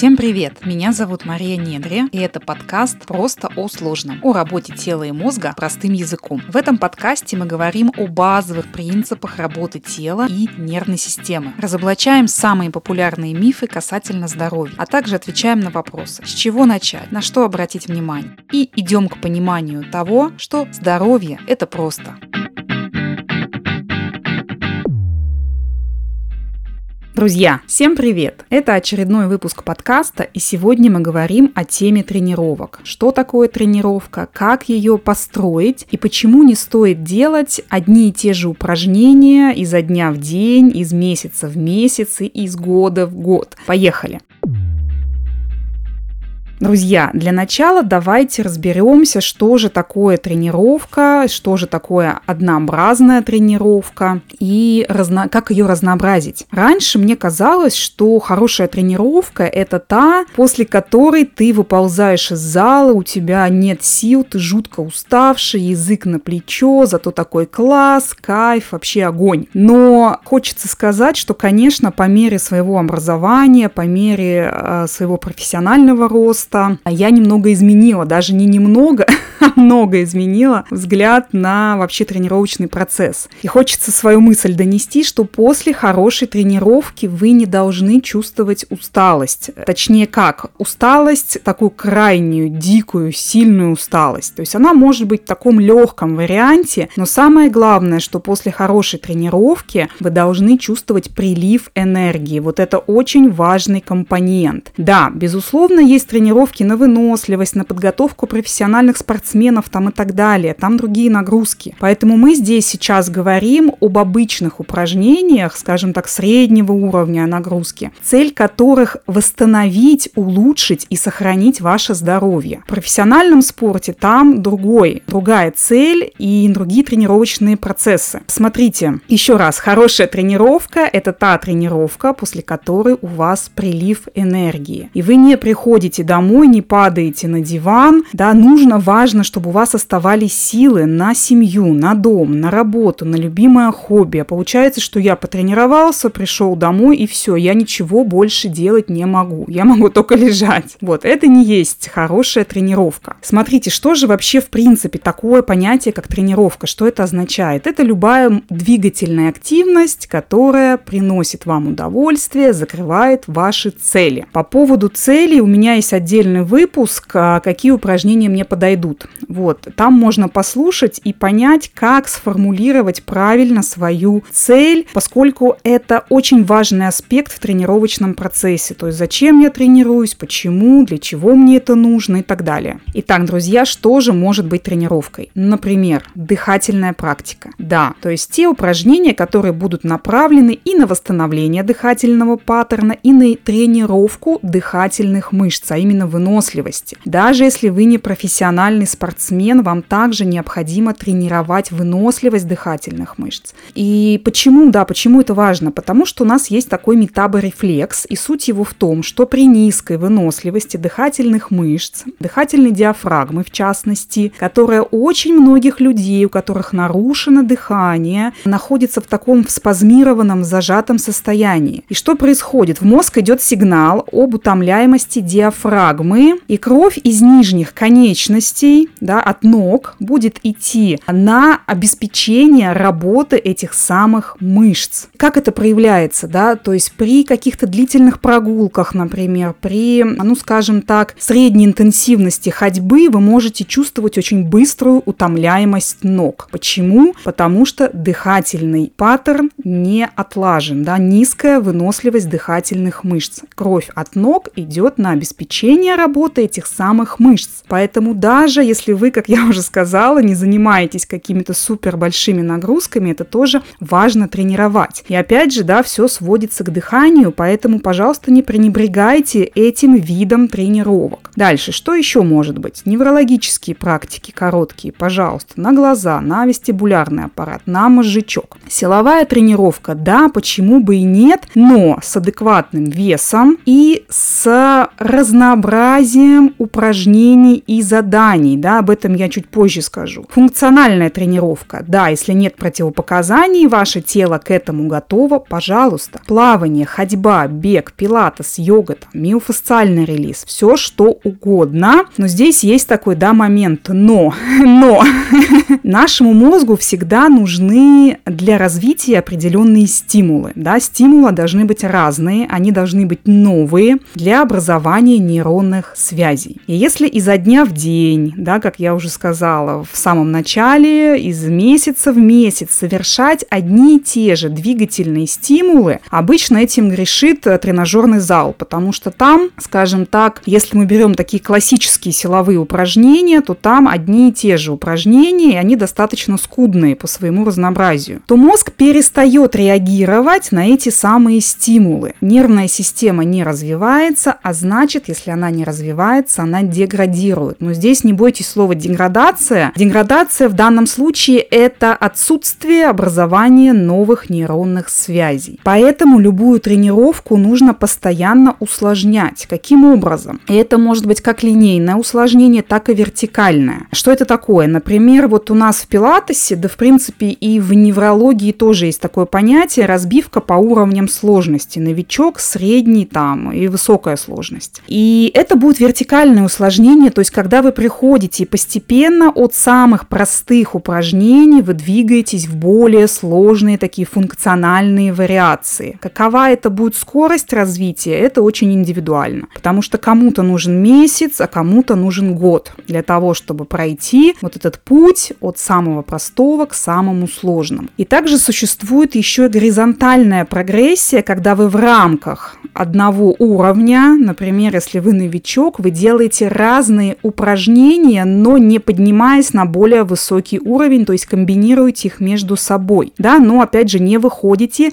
Всем привет! Меня зовут Мария Недри, и это подкаст «Просто о сложном» о работе тела и мозга простым языком. В этом подкасте мы говорим о базовых принципах работы тела и нервной системы. Разоблачаем самые популярные мифы касательно здоровья, а также отвечаем на вопросы, с чего начать, на что обратить внимание. И идем к пониманию того, что здоровье – это просто. Друзья, всем привет! Это очередной выпуск подкаста, и сегодня мы говорим о теме тренировок. Что такое тренировка, как ее построить и почему не стоит делать одни и те же упражнения изо дня в день, из месяца в месяц и из года в год. Поехали! Друзья, для начала давайте разберемся, что же такое тренировка, что же такое однообразная тренировка и разно... как ее разнообразить. Раньше мне казалось, что хорошая тренировка это та, после которой ты выползаешь из зала, у тебя нет сил, ты жутко уставший, язык на плечо, зато такой класс, кайф, вообще огонь. Но хочется сказать, что, конечно, по мере своего образования, по мере э, своего профессионального роста, просто я немного изменила, даже не немного, а много изменила взгляд на вообще тренировочный процесс. И хочется свою мысль донести, что после хорошей тренировки вы не должны чувствовать усталость. Точнее как? Усталость, такую крайнюю, дикую, сильную усталость. То есть она может быть в таком легком варианте, но самое главное, что после хорошей тренировки вы должны чувствовать прилив энергии. Вот это очень важный компонент. Да, безусловно, есть тренировки, тренировки на выносливость, на подготовку профессиональных спортсменов там и так далее. Там другие нагрузки. Поэтому мы здесь сейчас говорим об обычных упражнениях, скажем так, среднего уровня нагрузки, цель которых восстановить, улучшить и сохранить ваше здоровье. В профессиональном спорте там другой, другая цель и другие тренировочные процессы. Смотрите, еще раз, хорошая тренировка – это та тренировка, после которой у вас прилив энергии. И вы не приходите домой домой, не падаете на диван, да, нужно, важно, чтобы у вас оставались силы на семью, на дом, на работу, на любимое хобби. А получается, что я потренировался, пришел домой и все, я ничего больше делать не могу. Я могу только лежать. Вот, это не есть хорошая тренировка. Смотрите, что же вообще в принципе такое понятие, как тренировка, что это означает? Это любая двигательная активность, которая приносит вам удовольствие, закрывает ваши цели. По поводу целей у меня есть отдельный отдельный выпуск, а, какие упражнения мне подойдут. Вот, там можно послушать и понять, как сформулировать правильно свою цель, поскольку это очень важный аспект в тренировочном процессе. То есть, зачем я тренируюсь, почему, для чего мне это нужно и так далее. Итак, друзья, что же может быть тренировкой? Например, дыхательная практика. Да, то есть те упражнения, которые будут направлены и на восстановление дыхательного паттерна, и на тренировку дыхательных мышц, а именно выносливости. Даже если вы не профессиональный спортсмен, вам также необходимо тренировать выносливость дыхательных мышц. И почему, да, почему это важно? Потому что у нас есть такой метаборефлекс, и суть его в том, что при низкой выносливости дыхательных мышц, дыхательной диафрагмы в частности, которая очень многих людей, у которых нарушено дыхание, находится в таком спазмированном, зажатом состоянии. И что происходит? В мозг идет сигнал об утомляемости диафрагмы, диафрагмы, и кровь из нижних конечностей, да, от ног, будет идти на обеспечение работы этих самых мышц. Как это проявляется, да, то есть при каких-то длительных прогулках, например, при, ну, скажем так, средней интенсивности ходьбы вы можете чувствовать очень быструю утомляемость ног. Почему? Потому что дыхательный паттерн не отлажен, да, низкая выносливость дыхательных мышц. Кровь от ног идет на обеспечение улучшение работы этих самых мышц. Поэтому даже если вы, как я уже сказала, не занимаетесь какими-то супер большими нагрузками, это тоже важно тренировать. И опять же, да, все сводится к дыханию, поэтому, пожалуйста, не пренебрегайте этим видом тренировок. Дальше, что еще может быть? Неврологические практики короткие, пожалуйста, на глаза, на вестибулярный аппарат, на мозжечок. Силовая тренировка, да, почему бы и нет, но с адекватным весом и с разнообразием разнообразием упражнений и заданий, да, об этом я чуть позже скажу. Функциональная тренировка, да, если нет противопоказаний, ваше тело к этому готово, пожалуйста. Плавание, ходьба, бег, пилатес, йога, там, миофасциальный релиз, все что угодно. Но здесь есть такой, да, момент, но, но нашему мозгу всегда нужны для развития определенные стимулы, да, стимулы должны быть разные, они должны быть новые для образования нейронных связей. И если изо дня в день, да, как я уже сказала в самом начале, из месяца в месяц совершать одни и те же двигательные стимулы, обычно этим грешит тренажерный зал, потому что там, скажем так, если мы берем такие классические силовые упражнения, то там одни и те же упражнения, и они достаточно скудные по своему разнообразию, то мозг перестает реагировать на эти самые стимулы. Нервная система не развивается, а значит, если она не развивается, она деградирует. Но здесь не бойтесь слова деградация. Деградация в данном случае это отсутствие образования новых нейронных связей. Поэтому любую тренировку нужно постоянно усложнять. Каким образом? Это может быть как линейное усложнение, так и вертикальное. Что это такое? Например, вот у нас в пилатесе, да в принципе и в неврологии тоже есть такое понятие разбивка по уровням сложности. Новичок, средний там и высокая сложность. И это будет вертикальное усложнение, то есть когда вы приходите постепенно от самых простых упражнений вы двигаетесь в более сложные такие функциональные вариации. Какова это будет скорость развития, это очень индивидуально, потому что кому-то нужен месяц, а кому-то нужен год для того, чтобы пройти вот этот путь от самого простого к самому сложному. И также существует еще горизонтальная прогрессия, когда вы в рамках одного уровня, например, если вы новичок, вы делаете разные упражнения, но не поднимаясь на более высокий уровень, то есть комбинируете их между собой, да, но опять же не выходите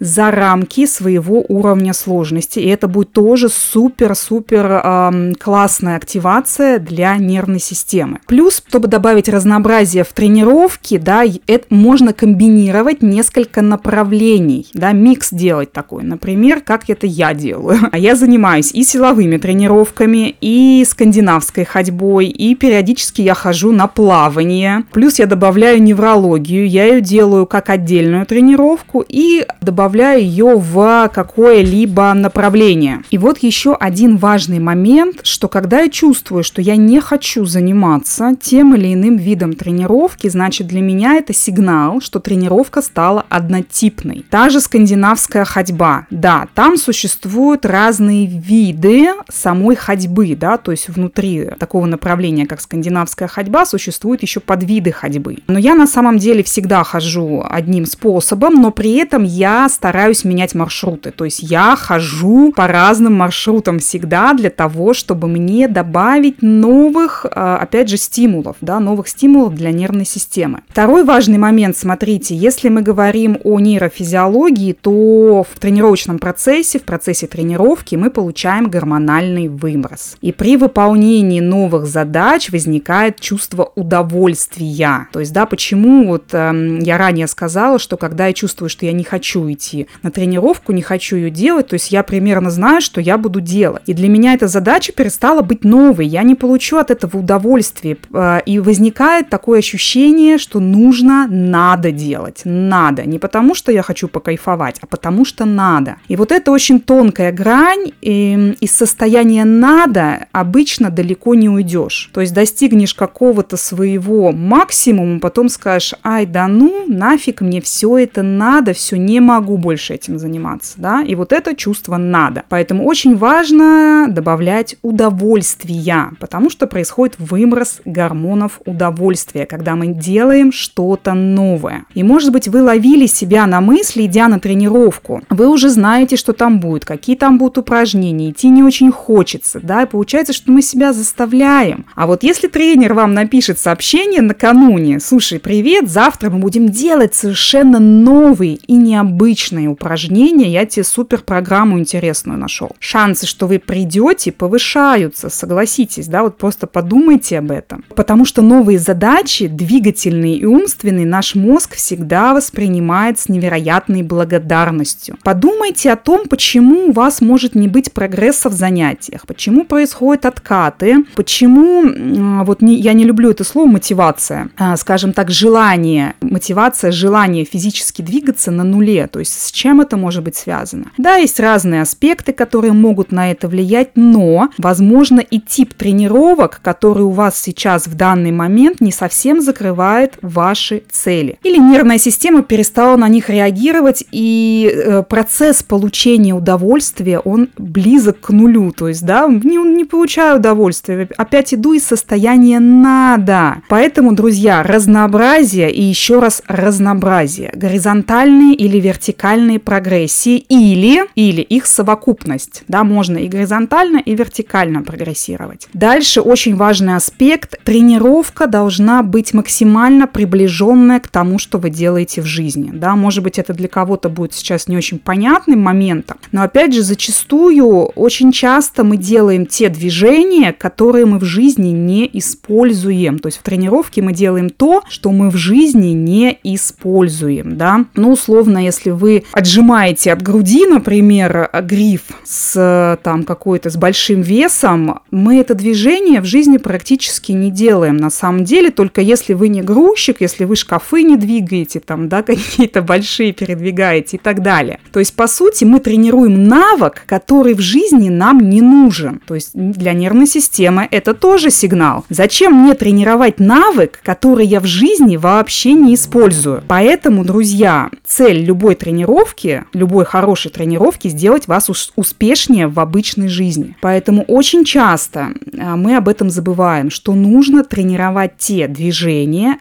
за рамки своего уровня сложности, и это будет тоже супер-супер э, классная активация для нервной системы. Плюс, чтобы добавить разнообразие в тренировке, да, это можно комбинировать несколько направлений, да, микс делать такой, например, как это я делаю. А я занимаюсь и силовыми тренировками, и скандинавской ходьбой, и периодически я хожу на плавание. Плюс я добавляю неврологию, я ее делаю как отдельную тренировку и добавляю ее в какое-либо направление. И вот еще один важный момент, что когда я чувствую, что я не хочу заниматься тем или иным видом тренировки, значит для меня это сигнал, что тренировка стала однотипной. Та же скандинавская ходьба. Да, там существуют разные виды самой ходьбы, да, то есть внутри такого направления, как скандинавская ходьба, существуют еще подвиды ходьбы. Но я на самом деле всегда хожу одним способом, но при этом я стараюсь менять маршруты. То есть я хожу по разным маршрутам всегда для того, чтобы мне добавить новых, а, опять же, стимулов, да, новых стимулов для нервной системы. Второй важный момент, смотрите, если мы говорим о нейрофизиологии, то в тренировочном процессе, в процессе тренировки мы получаем гормональный выброс. И при выполнении новых задач возникает чувство удовольствия. То есть, да, почему вот э, я ранее сказала, что когда я чувствую, что я не хочу идти на тренировку, не хочу ее делать, то есть я примерно знаю, что я буду делать. И для меня эта задача перестала быть новой. Я не получу от этого удовольствия. Э, и возникает такое ощущение, что нужно, надо делать. Надо. Не потому, что я хочу покайфовать, а потому, что надо. И вот это очень тонкая грань. И из состояния надо обычно далеко не уйдешь. То есть достигнешь какого-то своего максимума, потом скажешь, ай, да ну, нафиг мне все это надо, все, не могу больше этим заниматься, да, и вот это чувство надо. Поэтому очень важно добавлять удовольствия, потому что происходит выброс гормонов удовольствия, когда мы делаем что-то новое. И может быть вы ловили себя на мысли, идя на тренировку, вы уже знаете, что там будет, какие там будут упражнения, идти не очень хочется, да, и получается, что мы себя заставляем. А вот если тренер вам напишет сообщение накануне, слушай, привет, завтра мы будем делать совершенно новые и необычные упражнения, я тебе супер программу интересную нашел. Шансы, что вы придете, повышаются, согласитесь, да, вот просто подумайте об этом. Потому что новые задачи, двигательные и умственные, наш мозг всегда воспринимает с невероятной благодарностью. Подумайте о том, почему у вас может не быть прогресса в занятии, мыслях, почему происходят откаты, почему, вот не, я не люблю это слово мотивация, а, скажем так, желание, мотивация, желание физически двигаться на нуле, то есть с чем это может быть связано. Да, есть разные аспекты, которые могут на это влиять, но, возможно, и тип тренировок, который у вас сейчас в данный момент не совсем закрывает ваши цели. Или нервная система перестала на них реагировать, и э, процесс получения удовольствия, он близок к нулю. То есть, да, не, не получаю удовольствия, опять иду из состояния надо. Поэтому, друзья, разнообразие и еще раз разнообразие. Горизонтальные или вертикальные прогрессии или, или их совокупность. Да, можно и горизонтально, и вертикально прогрессировать. Дальше очень важный аспект. Тренировка должна быть максимально приближенная к тому, что вы делаете в жизни. Да, может быть, это для кого-то будет сейчас не очень понятным моментом, но опять же, зачастую, очень часто мы делаем те движения, которые мы в жизни не используем. То есть в тренировке мы делаем то, что мы в жизни не используем, да. Ну, условно, если вы отжимаете от груди, например, гриф с там какой-то с большим весом, мы это движение в жизни практически не делаем на самом деле, только если вы не грузчик, если вы шкафы не двигаете, там, да, какие-то большие передвигаете и так далее. То есть, по сути, мы тренируем навык, который в жизни нам не нужен. То есть, для нервной системы это тоже сигнал. Зачем мне тренировать навык, который я в жизни вообще не использую? Поэтому, друзья, цель любой тренировки, любой хорошей тренировки сделать вас успешнее в обычной жизни. Поэтому очень часто а, мы об этом забываем, что нужно тренировать те движения,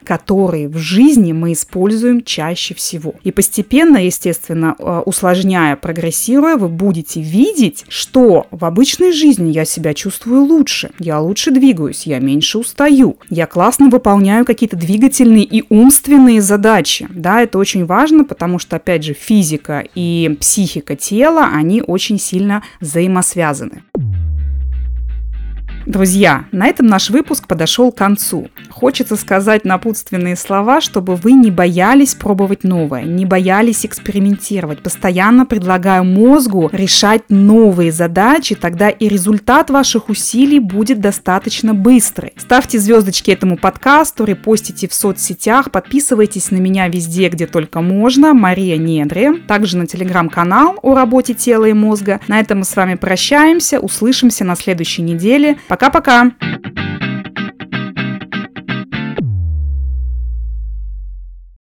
которые в жизни мы используем чаще всего. И постепенно, естественно, а, усложняя, прогрессируя, вы будете видеть, что в обычной жизни я себя чувствую лучше, я лучше двигаюсь, я меньше устаю, я классно выполняю какие-то двигательные и умственные задачи. Да, это очень важно, потому что, опять же, физика и психика тела, они очень сильно взаимосвязаны. Друзья, на этом наш выпуск подошел к концу. Хочется сказать напутственные слова, чтобы вы не боялись пробовать новое, не боялись экспериментировать. Постоянно предлагаю мозгу решать новые задачи, тогда и результат ваших усилий будет достаточно быстрый. Ставьте звездочки этому подкасту, репостите в соцсетях, подписывайтесь на меня везде, где только можно. Мария Недре, также на телеграм-канал о работе тела и мозга. На этом мы с вами прощаемся, услышимся на следующей неделе. Пока-пока!